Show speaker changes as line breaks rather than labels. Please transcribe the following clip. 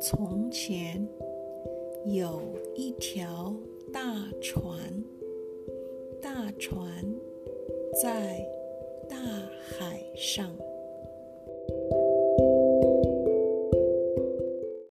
从前有一条大船大船在大海上。